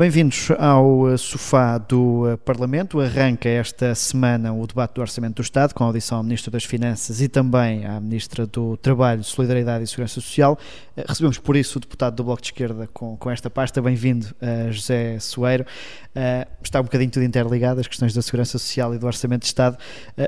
Bem-vindos ao eh, sofá do eh, Parlamento. Arranca esta semana o debate do Orçamento do Estado, com a audição ao Ministro das Finanças e também à Ministra do Trabalho, Solidariedade e Segurança Social. Eh, recebemos por isso o deputado do Bloco de Esquerda com, com esta pasta. Bem-vindo, José Soeiro. está um bocadinho tudo interligado, as questões da Segurança Social e do Orçamento de Estado,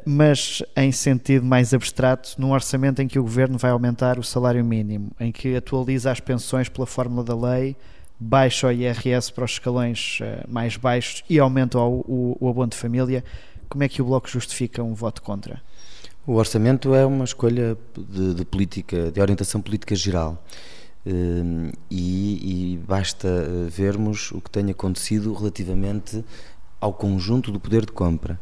mas em sentido mais abstrato, num orçamento em que o Governo vai aumentar o salário mínimo, em que atualiza as pensões pela fórmula da lei baixa o IRS para os escalões uh, mais baixos e aumenta o, o, o abono de família, como é que o Bloco justifica um voto contra? O orçamento é uma escolha de, de política, de orientação política geral. Uh, e, e, basta uh, vermos o que tem acontecido relativamente ao conjunto do poder de compra.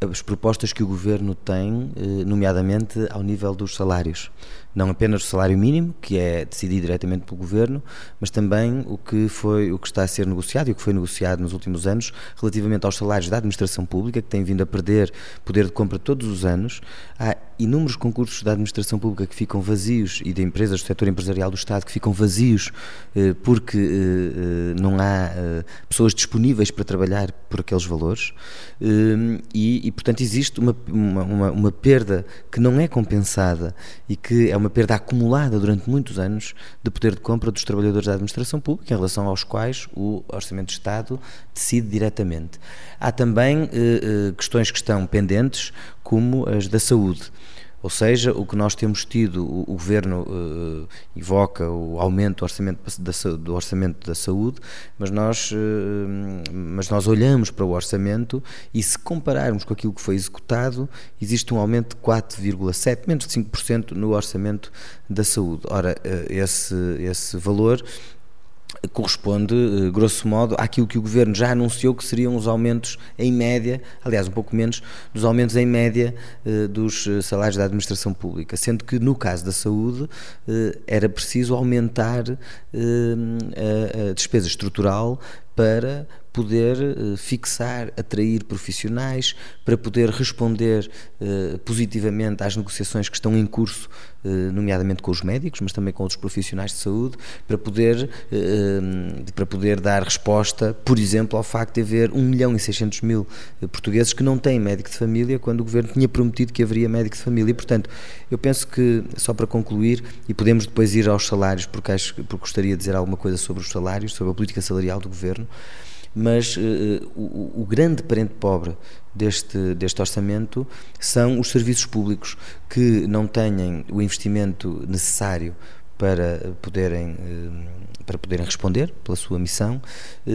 As propostas que o governo tem, nomeadamente ao nível dos salários não apenas o salário mínimo, que é decidido diretamente pelo governo, mas também o que foi o que está a ser negociado e o que foi negociado nos últimos anos relativamente aos salários da administração pública, que tem vindo a perder poder de compra todos os anos. Há inúmeros concursos da administração pública que ficam vazios e de empresas do setor empresarial do Estado que ficam vazios eh, porque eh, eh, não há pessoas disponíveis para trabalhar por aqueles valores e, e portanto, existe uma, uma, uma perda que não é compensada e que é uma uma perda acumulada durante muitos anos de poder de compra dos trabalhadores da administração pública, em relação aos quais o Orçamento de Estado decide diretamente. Há também eh, eh questões que estão pendentes, como as da saúde. Ou seja, o que nós temos tido, o, o Governo evoca o aumento do orçamento da, do orçamento da saúde, mas nós, uh, mas nós olhamos para o orçamento e se compararmos com aquilo que foi executado, existe um aumento de 4,7%, menos de 5% no orçamento da saúde. Ora, uh, esse, esse valor corresponde, eh, grosso modo, àquilo que o Governo já anunciou que seriam os aumentos em média, aliás, um pouco menos, dos aumentos em média eh, dos eh, salários da administração pública, sendo que no caso da saúde era preciso aumentar a despesa estrutural para poder uh, fixar, atrair profissionais, para poder responder uh, positivamente às negociações que estão em curso, uh, nomeadamente com os médicos, mas também com outros profissionais de saúde, para poder, para poder dar resposta, por exemplo, ao facto de haver 1 milhão e 600 mil portugueses que não têm médico de família, quando o Governo tinha prometido que haveria médico de família. E, portanto, eu penso que, só para concluir, e podemos depois ir aos salários, porque, acho, porque gostaria de dizer alguma coisa sobre os salários, sobre a política salarial do Governo, mas uh, o, o, grande parente pobre deste, deste orçamento são os serviços públicos que não têm o investimento necessário para poderem, eh, para poderem responder pela sua missão eh,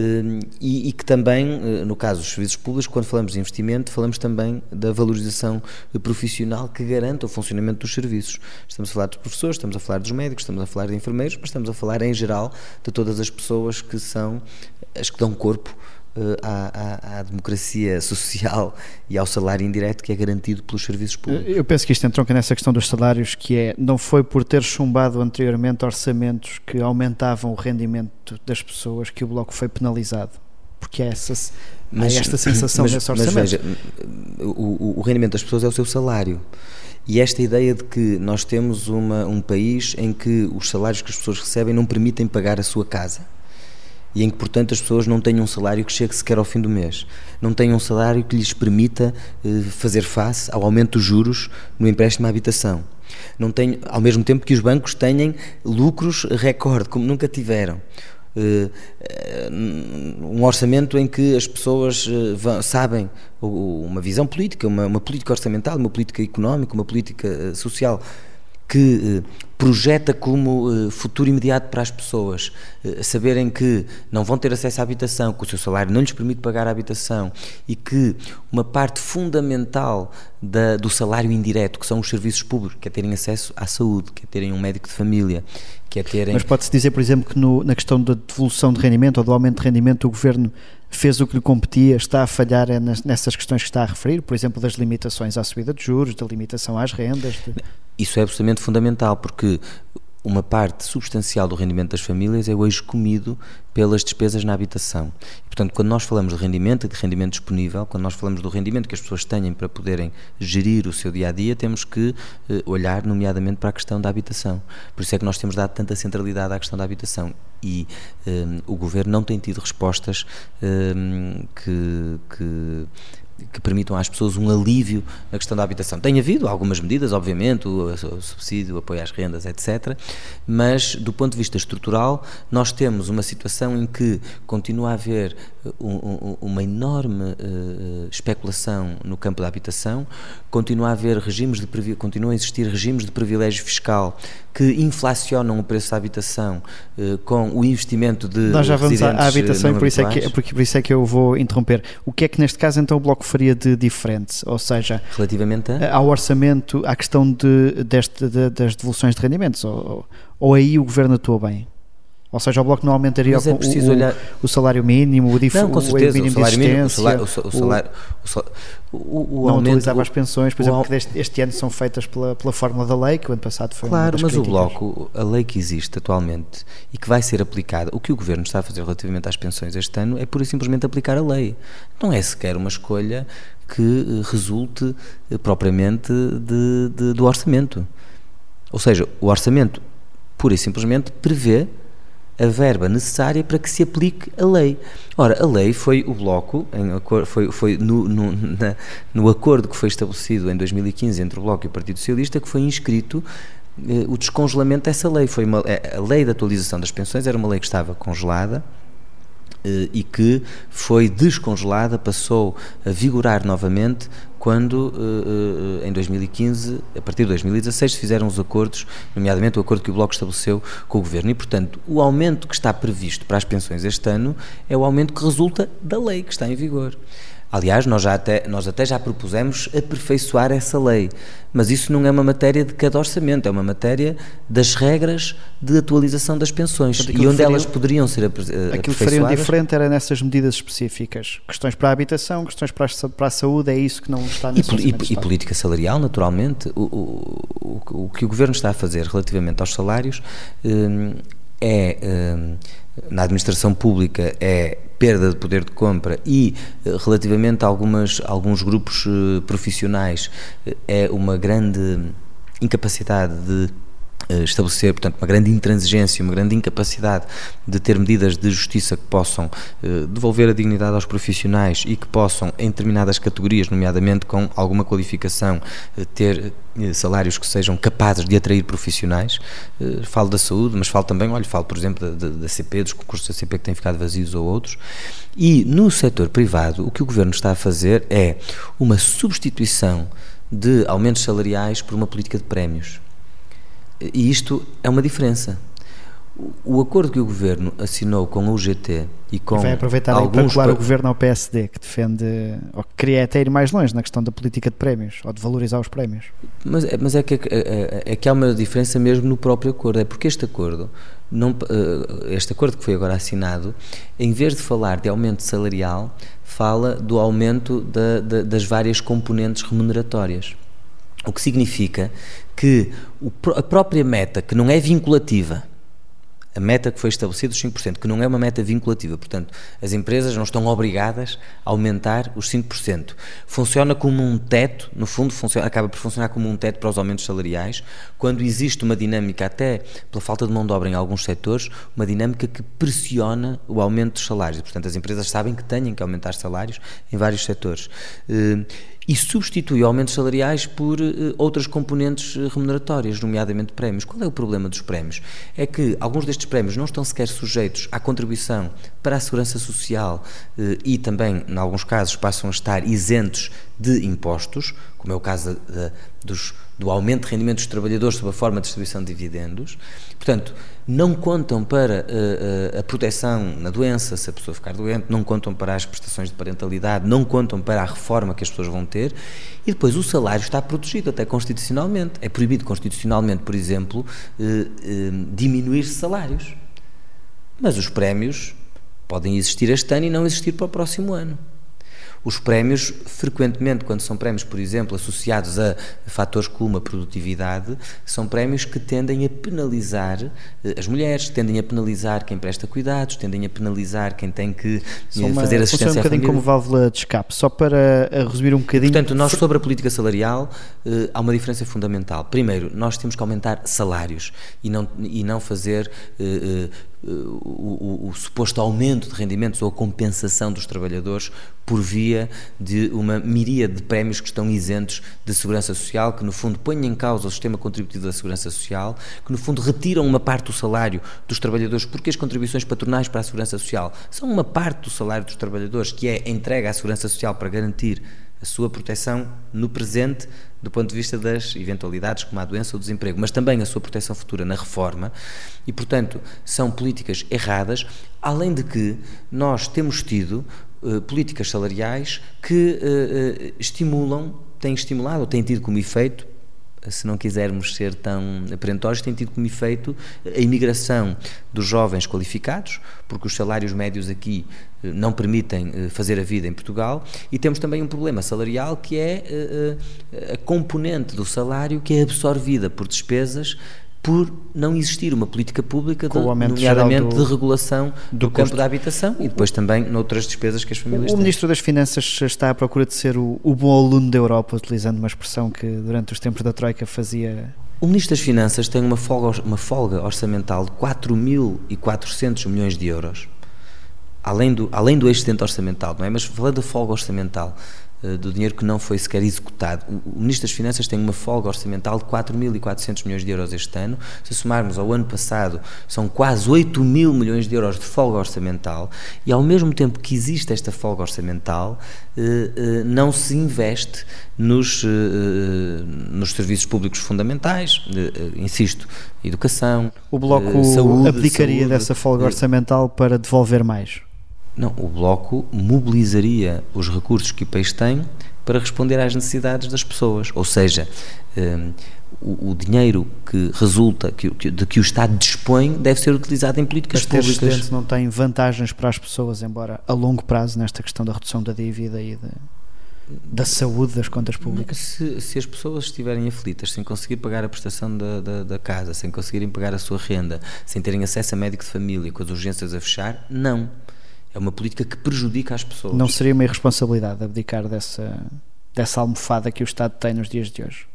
e, e, que também, eh, no caso dos serviços públicos, quando falamos de investimento, falamos também da valorização profissional que garanta o funcionamento dos serviços. Estamos a falar dos professores, estamos a falar dos médicos, estamos a falar de enfermeiros, mas estamos a falar em geral de todas as pessoas que são as que dão corpo à, à, à, democracia social e ao salário indireto que é garantido pelos serviços públicos. Eu penso que isto entronca nessa questão dos salários, que é, não foi por ter chumbado anteriormente orçamentos que aumentavam o rendimento das pessoas que o Bloco foi penalizado, porque é essa, mas, esta sensação mas, desse orçamento. Mas veja, o, o rendimento das pessoas é o seu salário. E esta ideia de que nós temos uma, um país em que os salários que as pessoas recebem não permitem pagar a sua casa e em que, portanto, as pessoas não tenham um salário que chegue sequer ao fim do mês, não tenham um salário que lhes permita eh, fazer face ao aumento dos juros no empréstimo à habitação. Não tenho, ao mesmo tempo que os bancos tenham lucros recorde, como nunca tiveram. Uh, um orçamento em que as pessoas vão, sabem uma visão política, uma, uma, política orçamental, uma política económica, uma política social que projeta como uh, futuro imediato para as pessoas, uh, saberem que não vão ter acesso à habitação, que o seu salário não lhes permite pagar a habitação e que uma parte fundamental da, do salário indireto, que são os serviços públicos, que é terem acesso à saúde, que é terem um médico de família, que é terem... Mas pode-se dizer, por exemplo, que no, na questão da devolução de rendimento ou do aumento de rendimento, o Governo fez o que lhe competia, está a falhar é nessas questões que está a referir, por exemplo, das limitações à subida de juros, da limitação às rendas... De... Isso é absolutamente fundamental, porque uma parte substancial do rendimento das famílias é hoje comido pelas despesas na habitação. E, portanto, quando nós falamos de rendimento e de rendimento disponível, quando nós falamos do rendimento que as pessoas têm para poderem gerir o seu dia a dia, temos que eh, olhar, nomeadamente, para a questão da habitação. Por isso é que nós temos dado tanta centralidade à questão da habitação. E eh, o governo não tem tido respostas eh, que, que que permitam às pessoas um alívio na questão da habitação. Tem havido algumas medidas, obviamente, o, o, subsídio, o apoio às rendas, etc. Mas, do ponto de vista estrutural, nós temos uma situação em que continua a haver uh, um, um, uma enorme uh, especulação no campo da habitação, continua a haver regimes de continua a existir regimes de privilégio fiscal que inflacionam o preço da habitação uh, com o investimento de Nós já vamos à habitação e por isso, é que, porque por isso é que eu vou interromper. O que é que neste caso então o Bloco faria de diferente? Ou seja, relativamente a? ao orçamento, à questão de, deste, de, das devoluções de rendimentos, ou, ou aí o Governo atua bem? Ou seja, o Bloco não aumentaria é o, o, olhar... o, salário mínimo, o, dif... não, com certeza, o mínimo o salário de mínimo, o salário, o salário, o, não aumento, utilizava as pensões, por exemplo, que deste, este ano são feitas pela, pela fórmula da lei, que o ano passado foi Claro, mas críticas. o Bloco, a lei que existe atualmente e que vai ser aplicada, o que o Governo está a fazer relativamente às pensões este ano é pura e simplesmente aplicar a lei. Não é sequer uma escolha que eh, resulte eh, propriamente de, de, do orçamento. Ou seja, o orçamento pura e simplesmente prevê a verba necessária para que se aplique a lei. Ora, a lei foi o bloco, em, foi, foi no, no, na, no acordo que foi estabelecido em 2015 entre o Bloco e o Partido Socialista que foi inscrito eh, o descongelamento dessa lei. Foi uma, eh, a lei da atualização das pensões era uma lei que estava congelada e que foi descongelada, passou a vigorar novamente quando, eh, eh, em 2015, a partir de 2016, se fizeram os acordos, nomeadamente o acordo que o Bloco estabeleceu com o Governo. E, portanto, o aumento que está previsto para as pensões este ano é o aumento que resulta da lei que está em vigor. Aliás, nós, já até, nós até já propusemos aperfeiçoar essa lei, mas isso não é uma matéria de cada orçamento, é uma matéria das regras de atualização das pensões Portanto, e onde fariam, elas poderiam ser aperfeiçoadas. Aquilo que fariam diferente era nessas medidas específicas, questões para a habitação, questões para a, para a saúde, é isso que não está nesse e, e, e política salarial, naturalmente, o, o, o, o, que o Governo está a fazer relativamente aos salários hum, é, hum, na administração pública, é perda de poder de compra e eh, relativamente a algumas, alguns grupos eh, profissionais eh, é uma grande incapacidade de estabelecer, portanto, uma grande intransigência, uma grande incapacidade de ter medidas de justiça que possam devolver a dignidade aos profissionais e que possam, em determinadas categorias, nomeadamente com alguma qualificação, ter salários que sejam capazes de atrair profissionais. Falo da saúde, mas falo também, olha, falo, por exemplo, da, da CP, dos concursos da CP que têm ficado vazios ou outros. E no setor privado, o que o governo está a fazer é uma substituição de aumentos salariais por uma política de prémios. E isto é uma diferença. O acordo que o governo assinou com o UGT e com Vai aproveitar alguns para o governo ao PSD, que defende, ou que queria até ir mais longe na questão da política de prémios, ou de valorizar os prémios. Mas, é, mas é, que, é, é, é que há uma diferença mesmo no próprio acordo, é porque este acordo, não, eh, este acordo que foi agora assinado, em vez de falar de aumento salarial, fala do aumento da, da, das várias componentes remuneratórias. O que significa que a própria meta, que não é vinculativa, a meta que foi estabelecida, os 5%, que não é uma meta vinculativa, portanto, as empresas não estão obrigadas a aumentar os 5%. Funciona como um teto, no fundo, funciona, acaba por funcionar como um teto para os aumentos salariais, quando existe uma dinâmica, até pela falta de mão de obra em alguns setores, uma dinâmica que pressiona o aumento dos salários. Portanto, as empresas sabem que têm que aumentar salários em vários setores. E substitui aumentos salariais por uh, outras componentes eh, remuneratórias, nomeadamente prémios. Qual é o problema dos prémios? É que alguns destes prémios não estão sequer sujeitos à contribuição para a segurança social uh, e também, em alguns casos, passam a estar isentos de impostos, como é o caso dos, do aumento de rendimento dos trabalhadores sob a forma de distribuição de dividendos. Portanto, não contam para uh, uh, a proteção na doença, se a pessoa ficar doente, não contam para as prestações de parentalidade, não contam para a reforma que as pessoas vão ter, e depois o salário está protegido até constitucionalmente. É proibido constitucionalmente, por exemplo, uh, diminuir salários. Mas os prémios podem existir este ano e não existir para o próximo ano. Os prémios, frequentemente, quando são prémios, por exemplo, associados a fatores como a produtividade, são prémios que tendem a penalizar eh, as mulheres, tendem a penalizar quem presta cuidados, tendem a penalizar quem tem que São fazer uma, assistência um bocadinho como válvula de escape, só para resumir um bocadinho. Portanto, nós sobre a política salarial há uma diferença fundamental. Primeiro, nós temos que aumentar salários e não, e não fazer o, o, o, suposto aumento de rendimentos ou a compensação dos trabalhadores por via de uma miríade de prémios que estão isentos de segurança social, que no fundo põem em causa o sistema contributivo da segurança social, que no fundo retiram uma parte do salário dos trabalhadores, porque as contribuições patronais para a segurança social são uma parte do salário dos trabalhadores que é entregue à segurança social para garantir a sua proteção no presente, do ponto de vista das eventualidades como a doença ou o desemprego, mas também a sua proteção futura na reforma, e portanto são políticas erradas, além de que nós temos tido uh, políticas salariais que uh, uh, estimulam, têm estimulado ou têm tido como efeito se não quisermos ser tão aparentórios, tem tido como efeito a imigração dos jovens qualificados, porque os salários médios aqui eh, não permitem eh, fazer a vida em Portugal, e temos também um problema salarial que é eh, a componente do salário que é absorvida por despesas por não existir uma política pública, de, nomeadamente do, de regulação do, do campo da habitação e depois também noutras despesas que as famílias o têm. O Ministro das Finanças está à procura de ser o, o bom aluno da Europa, utilizando uma expressão que durante os tempos da Troika fazia o Ministro das Finanças tem uma folga, uma folga orçamental de 4.400 milhões de euros, além do, além do excedente orçamental, não é? Mas falando da folga orçamental, do dinheiro que não foi sequer executado. O Ministro das Finanças tem uma folga orçamental de 4.400 milhões de euros este ano. Se somarmos ao ano passado, são quase 8 mil milhões de euros de folga orçamental e, ao mesmo tempo que existe esta folga orçamental, eh, eh, não se investe nos, nos serviços públicos fundamentais, insisto, educação, O Bloco saúde, abdicaria saúde, dessa folga orçamental para devolver mais? Não, o Bloco mobilizaria os recursos que o país tem para responder às necessidades das pessoas. Ou seja, um, o, o, dinheiro que resulta, que, que, de que o Estado dispõe, deve ser utilizado em políticas Mas públicas. Mas não tem vantagens para as pessoas, embora a longo prazo, nesta questão da redução da dívida e de, da saúde das contas públicas? Se, se, as pessoas estiverem aflitas, sem conseguir pagar a prestação da, da, da, casa, sem conseguirem pagar a sua renda, sem terem acesso a médico de família, com as urgências a fechar, não é uma política que prejudica as pessoas. Não seria uma irresponsabilidade abdicar dessa, dessa almofada que o Estado tem nos dias de hoje?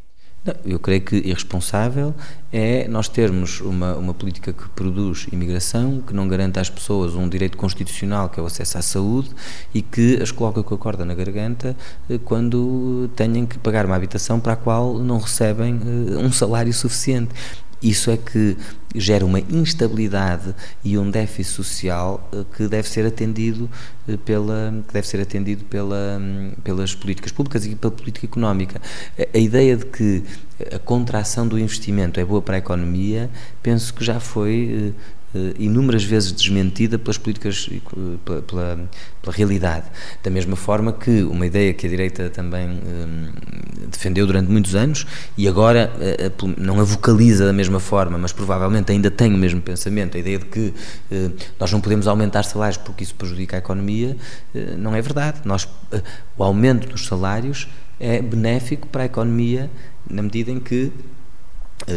Não, eu creio que irresponsável é nós termos uma, uma política que produz imigração, que não garanta às pessoas um direito constitucional, que é o acesso à saúde, e que as coloca com a corda na garganta eh, quando têm que pagar uma habitação para a qual não recebem eh, um salário suficiente. Isso é que gera uma instabilidade e um déficit social eh, que deve ser atendido eh, pela que deve ser atendido pela, hum, pelas políticas públicas e pela política económica. A ideia de que a contração do investimento é boa para a economia, penso que já foi eh, inúmeras vezes desmentida pelas políticas, pela, pela, pela, realidade. Da mesma forma que uma ideia que a direita também um, defendeu durante muitos anos e agora não a vocaliza da mesma forma, mas provavelmente ainda tem o mesmo pensamento, a ideia de que nós não podemos aumentar salários porque isso prejudica a economia, não é verdade. Nós, o aumento dos salários é benéfico para a economia na medida em que eh,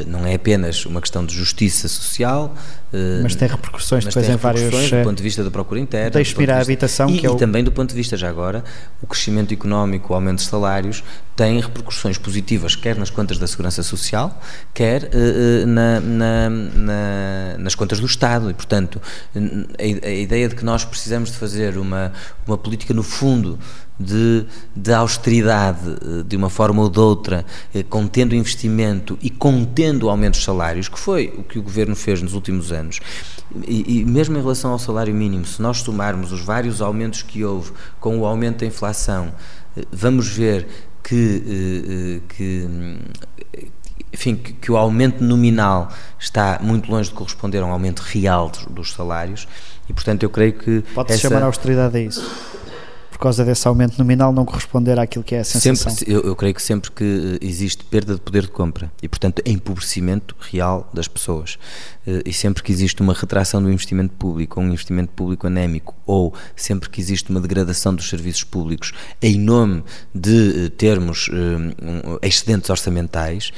não é apenas uma questão de justiça social, eh, mas tem repercussões mas depois tem em vários do ponto de vista da procura interna, deixe ir a habitação e, que é o... e também do ponto de vista já agora o crescimento económico, o aumento de salários tem repercussões positivas quer nas contas da segurança social, quer uh, na, na, na, nas contas do Estado. E portanto a, a ideia de que nós precisamos de fazer uma uma política no fundo de, de austeridade eh, de uma forma ou de outra, eh, contendo investimento e contendo o aumento dos salários, que foi o que o governo fez nos últimos anos. E, e, mesmo em relação ao salário mínimo, se nós somarmos os vários aumentos que houve com o aumento da inflação, eh, vamos ver que, que enfim, que, que, o aumento nominal está muito longe de corresponder a um aumento real dos, dos salários e, portanto, eu creio que... Pode-se essa... chamar austeridade a isso? Por causa desse aumento nominal, não corresponder àquilo que é a sensação. Sempre, eu, eu creio que sempre que existe perda de poder de compra e, portanto, empobrecimento real das pessoas e sempre que existe uma retração do investimento público ou um investimento público anémico ou sempre que existe uma degradação dos serviços públicos em nome de termos excedentes orçamentais,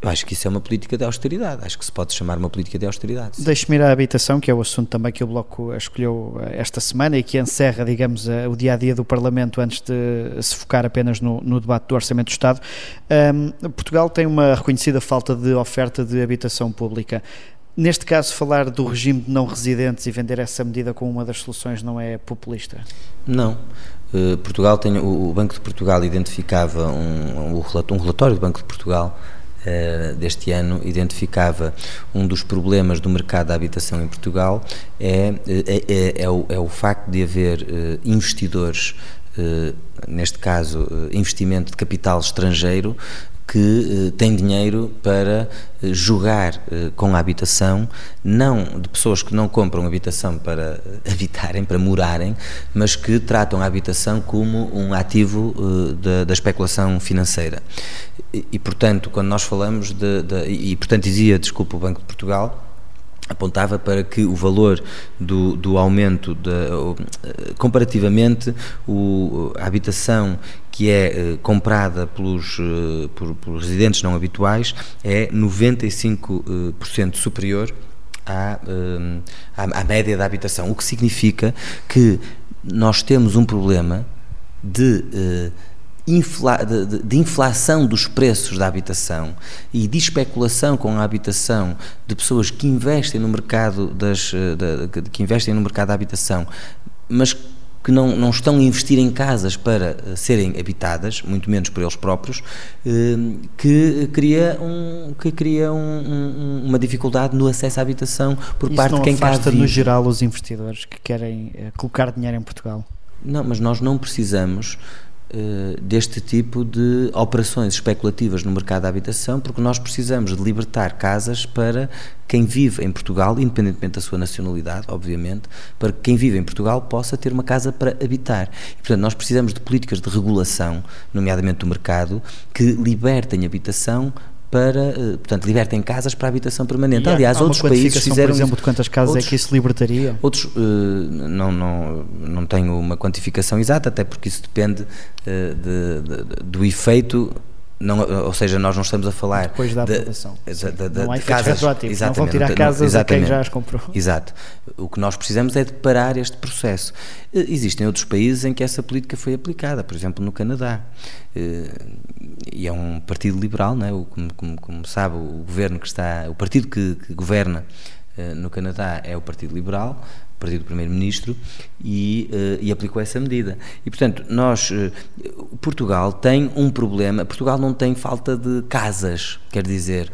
eu acho que isso é uma política de austeridade, acho que se pode chamar uma política de austeridade. Deixe-me ir à habitação, que é o assunto também que o Bloco escolheu eh, esta semana e que encerra, digamos, eh, o dia a dia do Parlamento antes de se focar apenas no, no debate do Orçamento do Estado. Um, Portugal tem uma reconhecida falta de oferta de habitação pública. Neste caso, falar do regime de não residentes e vender essa medida como uma das soluções não é populista? Não. Uh, Portugal tem, o, o, Banco de Portugal identificava um, um relatório do Banco de Portugal eh, deste ano identificava um dos problemas do mercado da habitação em Portugal é, é, é, é o, é o, facto de haver uh, investidores, neste caso investimento de capital estrangeiro, que tem dinheiro para jogar com a habitação, não de pessoas que não compram habitação para habitarem, para morarem, mas que tratam a habitação como um ativo da, da especulação financeira. E, e, portanto, quando nós falamos de, de, e, portanto, dizia, desculpa, o Banco de Portugal, apontava para que o valor do, do aumento, de, comparativamente, o, a habitação que é eh, comprada pelos, eh, por, por, residentes não habituais é 95% superior à, à, à média da habitação, o que significa que nós temos um problema de infla, de, de, inflação dos preços da habitação e de especulação com a habitação de pessoas que investem no mercado das eh, de, que investem no mercado da habitação, mas que não, não estão a investir em casas para eh, serem habitadas, muito menos por eles próprios, eh, que cria, um, que cria um, um, uma dificuldade no acesso à habitação por Isso parte de quem cá vive. no geral os investidores que querem colocar dinheiro em Portugal? Não, mas nós não precisamos deste tipo de operações especulativas no mercado da habitação, porque nós precisamos de libertar casas para quem vive em Portugal, independentemente da sua nacionalidade, obviamente, para que quem vive em Portugal possa ter uma casa para habitar. E, portanto, nós precisamos de políticas de regulação, nomeadamente do mercado, que libertem habitação para, eh, portanto, libertem casas para habitação permanente. Aliás, outros países fizeram por exemplo, de quantas casas outros, é que isso libertaria? Outros, uh, não, não, não tenho uma quantificação exata, até porque isso depende uh, de, de, do efeito não, ou seja, nós não estamos a falar depois da aprovação. De, de, de, não há de casas, exatamente, não vão tirar casas exatamente, a quem já as comprou. Exato. O que nós precisamos é de parar este processo. Existem outros países em que essa política foi aplicada, por exemplo, no Canadá. Eh, e é um partido liberal, não é? como, como, como sabe, o governo que está, o partido que, que governa eh, no Canadá é o Partido Liberal, partido do primeiro-ministro e, uh, e, aplicou essa medida. E, portanto, nós, uh, Portugal tem um problema, Portugal não tem falta de casas, quer dizer,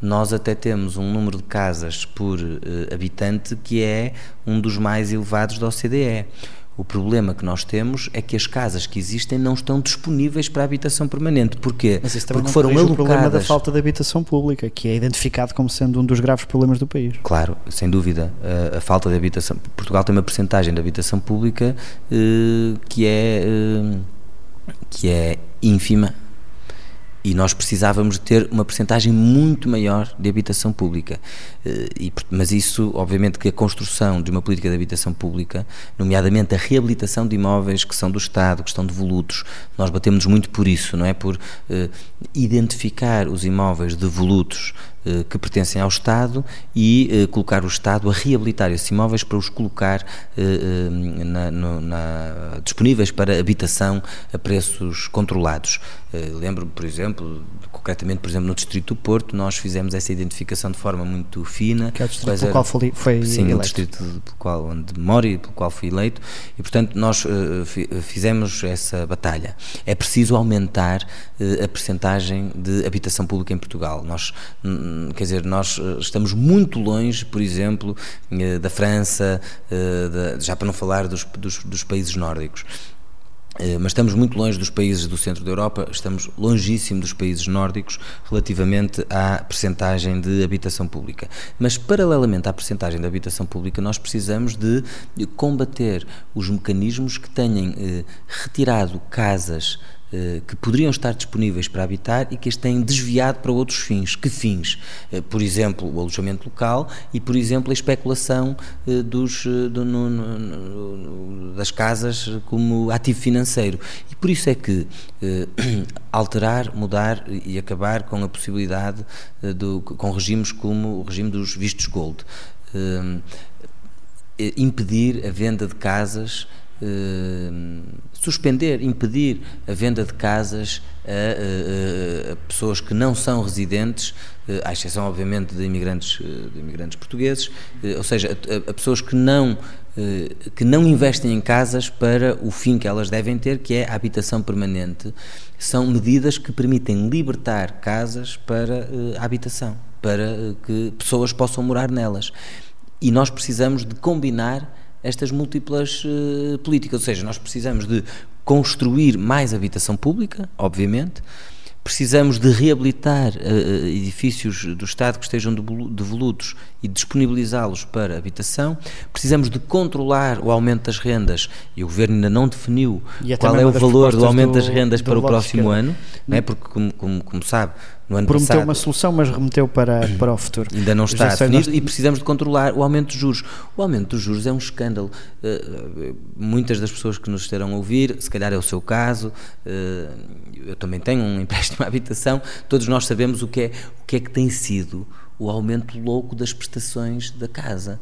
nós até temos um número de casas por habitante que é um dos mais elevados da OCDE. O problema que nós temos é que as casas que existem não estão disponíveis para habitação permanente. Porquê? Mas isso Porque foram alocadas... o problema da falta de habitação pública, que é identificado como sendo um dos graves problemas do país. Claro, sem dúvida. A, a falta de habitação... Portugal tem uma percentagem de habitação pública uh, que é... Uh, que é ínfima e nós precisávamos ter uma percentagem muito maior de habitação pública. Eh, e, mas isso, obviamente, que a construção de uma política de habitação pública, nomeadamente a reabilitação de imóveis que são do Estado, que estão devolutos, nós batemos muito por isso, não é? Por uh, identificar os imóveis devolutos que pertencem ao Estado e uh, colocar o Estado a reabilitar esses imóveis para os colocar na, no, na, disponíveis para habitação a preços controlados. lembro, por exemplo, concretamente, por exemplo, no Distrito do Porto, nós fizemos essa identificação de forma muito fina. Que é o distrito pelo qual foi, foi sim, eleito. o distrito pelo qual, onde moro e pelo qual fui eleito, e portanto nós uh, fizemos essa batalha. É preciso aumentar uh, a percentagem de habitação pública em Portugal. Nós, quer dizer, nós eh, estamos muito longe, por exemplo, da França, da, já para não falar dos, dos, dos países nórdicos. eh, mas estamos muito longe dos países do centro da Europa, estamos longíssimo dos países nórdicos relativamente à percentagem de habitação pública. Mas, paralelamente à percentagem de habitação pública, nós precisamos de combater os mecanismos que tenham eh, retirado casas eh, que poderiam estar disponíveis para habitar e que as têm desviado para outros fins. Que fins? Eh, por exemplo, o alojamento local e, por exemplo, a especulação eh, dos, do, no, no, das casas como ativo financeiro. E por isso é que alterar, mudar e acabar com a possibilidade do, com regimes como o regime dos vistos gold. impedir a venda de casas Uh, suspender, impedir a venda de casas a, a, a pessoas que não são residentes, uh, à exceção, obviamente, de imigrantes, uh, de imigrantes portugueses, ou seja, a, a, pessoas que não, que não investem em casas para o fim que elas devem ter, que é a habitação permanente. São medidas que permitem libertar casas para a habitação, para que pessoas possam morar nelas. E nós precisamos de combinar estas múltiplas uh, políticas. Ou seja, nós precisamos de construir mais habitação pública, obviamente, precisamos de reabilitar uh, edifícios do Estado que estejam devolutos e disponibilizá-los para habitação, precisamos de controlar o aumento das rendas e o Governo ainda não definiu qual é o valor do aumento do, das rendas para o próximo ano, não é? porque, como, como, como sabe, no ano Prometeu passado, uma solução, mas remeteu para, para o futuro. Ainda não está definido nós... e precisamos de controlar o aumento dos juros. O aumento dos juros é um escândalo. Uh, muitas das pessoas que nos estarão a ouvir, se calhar é o seu caso, uh, eu também tenho um empréstimo à habitação, todos nós sabemos o que é, o que, é que tem sido o aumento louco das prestações da casa.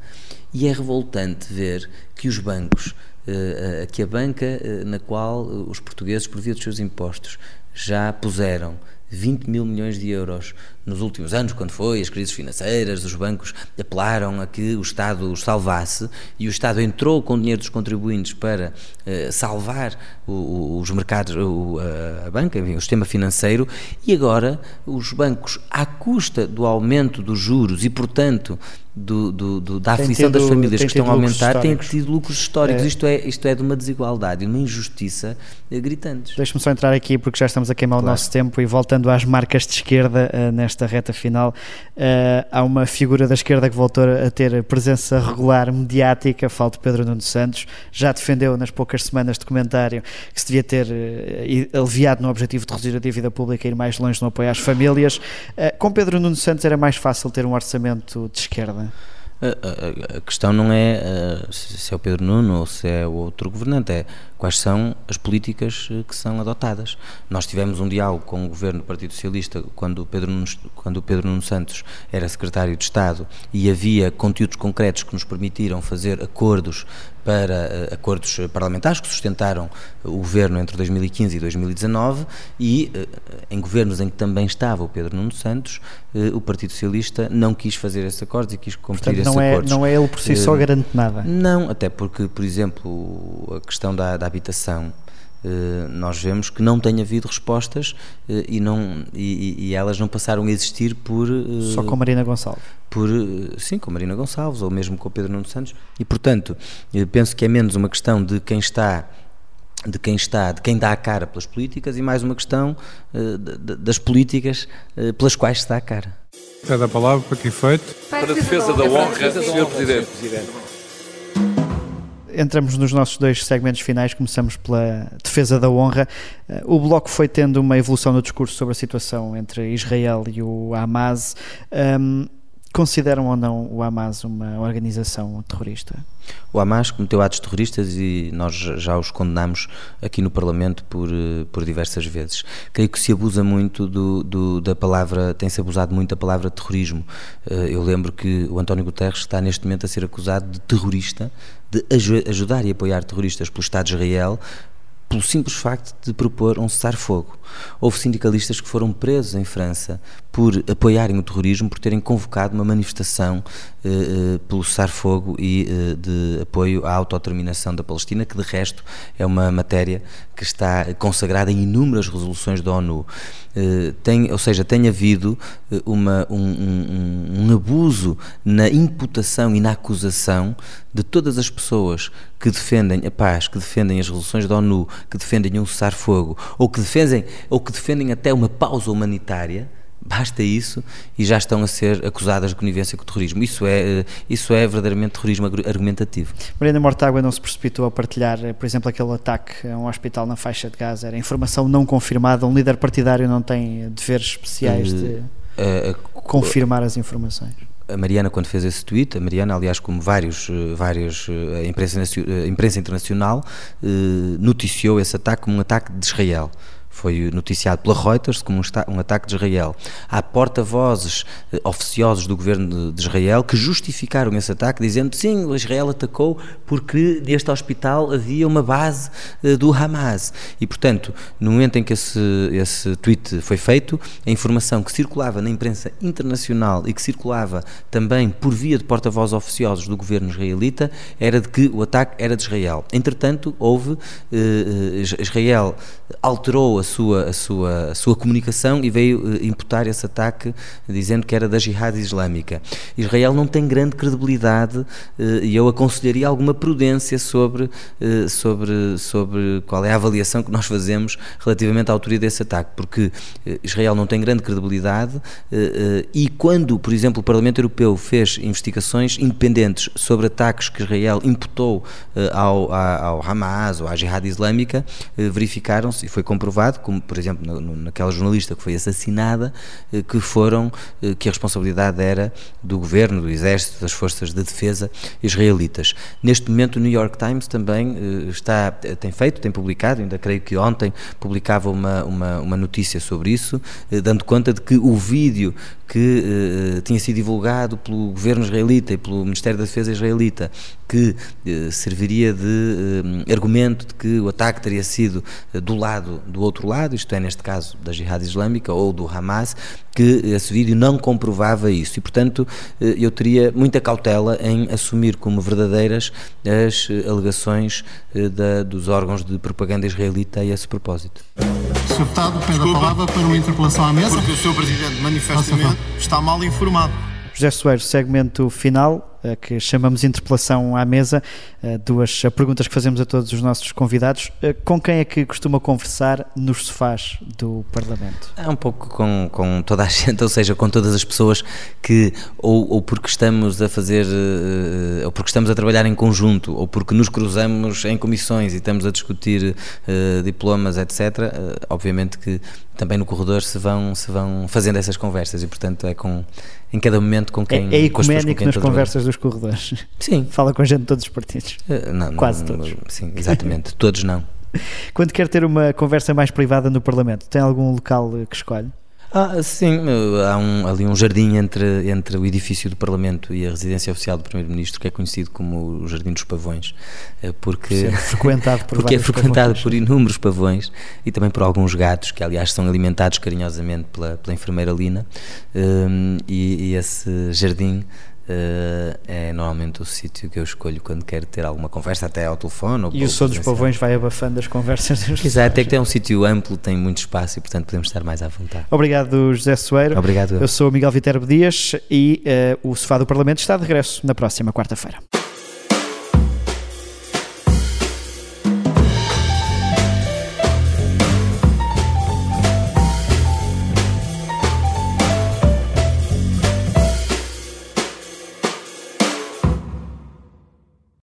E é revoltante ver que os bancos, uh, que a banca na qual os portugueses, por via dos seus impostos, já puseram 20 mil milhões de euros nos últimos anos, quando foi as crises financeiras, os bancos apelaram a que o Estado os salvasse e o Estado entrou com o dinheiro dos contribuintes para uh, salvar o, os mercados, o, a banca, enfim, o sistema financeiro, e agora os bancos, à custa do aumento dos juros e, portanto, do, do, do, da aflição tido, das famílias que estão a aumentar têm tido lucros históricos. É. Isto, é, isto é de uma desigualdade, uma injustiça eh, gritantes. Deixe-me só entrar aqui porque já estamos a queimar claro. o nosso tempo e voltando às marcas de esquerda uh, nesta reta final, uh, há uma figura da esquerda que voltou a ter presença regular mediática, falo de Pedro Nuno Santos, já defendeu nas poucas semanas de comentário que se devia ter uh, aliviado no objetivo de reduzir a dívida pública e ir mais longe no apoio às famílias. com Pedro Nuno Santos era mais fácil ter um orçamento de esquerda? A, questão não é uh, se é o Pedro Nuno ou se é o outro governante, é quais são as políticas eh, que são adotadas. Nós tivemos um diálogo com o governo do Partido Socialista quando o Pedro Nuno, quando o Pedro Nuno Santos era secretário de Estado e havia conteúdos concretos que nos permitiram fazer acordos para uh, acordos parlamentares que sustentaram o governo entre 2015 e 2019 e uh, em governos em que também estava o Pedro Nuno Santos, o Partido Socialista não quis fazer esses acordos e quis cumprir Portanto, esses é, acordos. Não é ele por si só garante nada? Não, até porque, por exemplo, a questão da, da habitação nós vemos que não tem havido respostas e, não, e, e, elas não passaram a existir por... Só com Marina Gonçalves? por, eh, sim, com Marina Gonçalves ou mesmo com o Pedro Nuno Santos. E, portanto, penso que é menos uma questão de quem está de quem está, de quem dá a cara pelas políticas e mais uma questão uh, de, das políticas uh, pelas quais se dá a cara. Pede a palavra para que efeito? Para a defesa da honra, Sr. Presidente. Entramos nos nossos dois segmentos finais, começamos pela defesa da honra. O Bloco foi tendo uma evolução no discurso sobre a situação entre Israel e o Hamas. Um, Consideram ou não o Hamas uma organização terrorista? O Hamas cometeu atos terroristas e nós já os condenamos aqui no Parlamento por, eh, por diversas vezes. Creio que se abusa muito do, do da palavra, tem-se abusado muito da palavra terrorismo. Eh, eu lembro que o António Guterres está neste momento a ser acusado de terrorista, de ajudar e apoiar terroristas pelo Estado de Israel, pelo simples facto de propor um cessar-fogo. Houve sindicalistas que foram presos em França por apoiarem o terrorismo, por terem convocado uma manifestação eh, eh, pelo cessar-fogo e eh, de apoio à autodeterminação da Palestina, que de resto é uma matéria que está consagrada em inúmeras resoluções da ONU. Tem, ou seja, tem havido uma, um, um, um abuso na imputação e na acusação de todas as pessoas que defendem a paz, que defendem as resoluções da ONU, que defendem um cessar-fogo, ou que defendem, ou que defendem até uma pausa humanitária basta isso e já estão a ser acusadas de conivência com o terrorismo. Isso é, eh, isso é verdadeiramente terrorismo argumentativo. Mariana Mortágua não se precipitou a partilhar, eh, por exemplo, aquele ataque a um hospital na faixa de Gaza. Era informação não confirmada, um líder partidário não tem deveres especiais de uh, uh, confirmar as informações. A Mariana, quando fez esse tweet, a Mariana, aliás, como vários, vários a imprensa, a imprensa internacional, noticiou esse ataque como um ataque de Israel foi noticiado pela Reuters como um, ataque de Israel. Há porta-vozes eh, oficiosos do governo de Israel que justificaram esse ataque, dizendo sim, Israel atacou porque neste hospital havia uma base eh, do Hamas. E, portanto, no momento em que esse, esse tweet foi feito, a informação que circulava na imprensa internacional e que circulava também por via de porta-vozes oficiosos do governo israelita era de que o ataque era de Israel. Entretanto, houve, eh, Israel alterou a sua, a sua, a sua comunicação e veio eh, imputar esse ataque dizendo que era da Jihad Islâmica. Israel não tem grande credibilidade eh, e eu aconselharia alguma prudência sobre, eh, sobre, sobre qual é a avaliação que nós fazemos relativamente à autoria desse ataque, porque Israel não tem grande credibilidade e quando, por exemplo, o Parlamento Europeu fez investigações independentes sobre ataques que Israel imputou ao, ao Hamas ou à Jihad Islâmica, verificaram-se e foi comprovado como por exemplo naquela jornalista que foi assassinada, eh, que foram, eh, que a responsabilidade era do governo, do exército, das forças de defesa israelitas. Neste momento o New York Times também eh, está, tem feito, tem publicado, ainda creio que ontem publicava uma, uma, uma notícia sobre isso, dando conta de que o vídeo que tinha sido divulgado pelo governo israelita e pelo Ministério da Defesa israelita, que serviria de argumento de que o ataque teria sido do lado do outro outro lado, isto é, neste caso da Jihad Islâmica ou do Hamas, que esse vídeo não comprovava isso. E, portanto, eh, eu teria muita cautela em assumir como verdadeiras as eh, alegações eh, da, dos órgãos de propaganda israelita a esse propósito. Sr. Deputado pede a palavra para uma interpelação à mesa. Porque o Sr. Presidente manifestamente está mal informado. José Soares, segmento final que chamamos interpelação à mesa, duas perguntas que fazemos a todos os nossos convidados. Com quem é que costuma conversar nos sofás do Parlamento? É um pouco com, com toda a gente, ou seja, com todas as pessoas que, ou, ou porque estamos a fazer, ou porque estamos a trabalhar em conjunto, ou porque nos cruzamos em comissões e estamos a discutir uh, diplomas, etc., uh, obviamente que também no corredor se vão, se vão fazendo essas conversas e, portanto, é com, em cada momento com quem. É, é ecuménico nas conversas dos corredores. Sim. Fala com a gente de todos os partidos. Uh, não, Quase não, todos. Sim, exatamente. todos não. Quando quer ter uma conversa mais privada no Parlamento, tem algum local que escolhe? Ah, sim, há um, ali um jardim entre, entre o edifício do Parlamento e a residência oficial do Primeiro-Ministro que é conhecido como o Jardim dos Pavões, eh, porque, é frequentado por, porque é frequentado pavões. por inúmeros pavões e também por alguns gatos que, aliás, são alimentados carinhosamente pela, pela enfermeira Lina. E, e esse jardim Uh, é normalmente o sítio que eu escolho quando quero ter alguma conversa, até ao telefone. e o som dos pavões vai abafando as conversas Exato, até que é um sítio amplo, tem muito espaço e, portanto, podemos estar mais à vontade. Obrigado, José Soeiro. Obrigado. Eu sou o Miguel Viterbo Dias e uh, o Sofá do Parlamento está de regresso na próxima quarta-feira.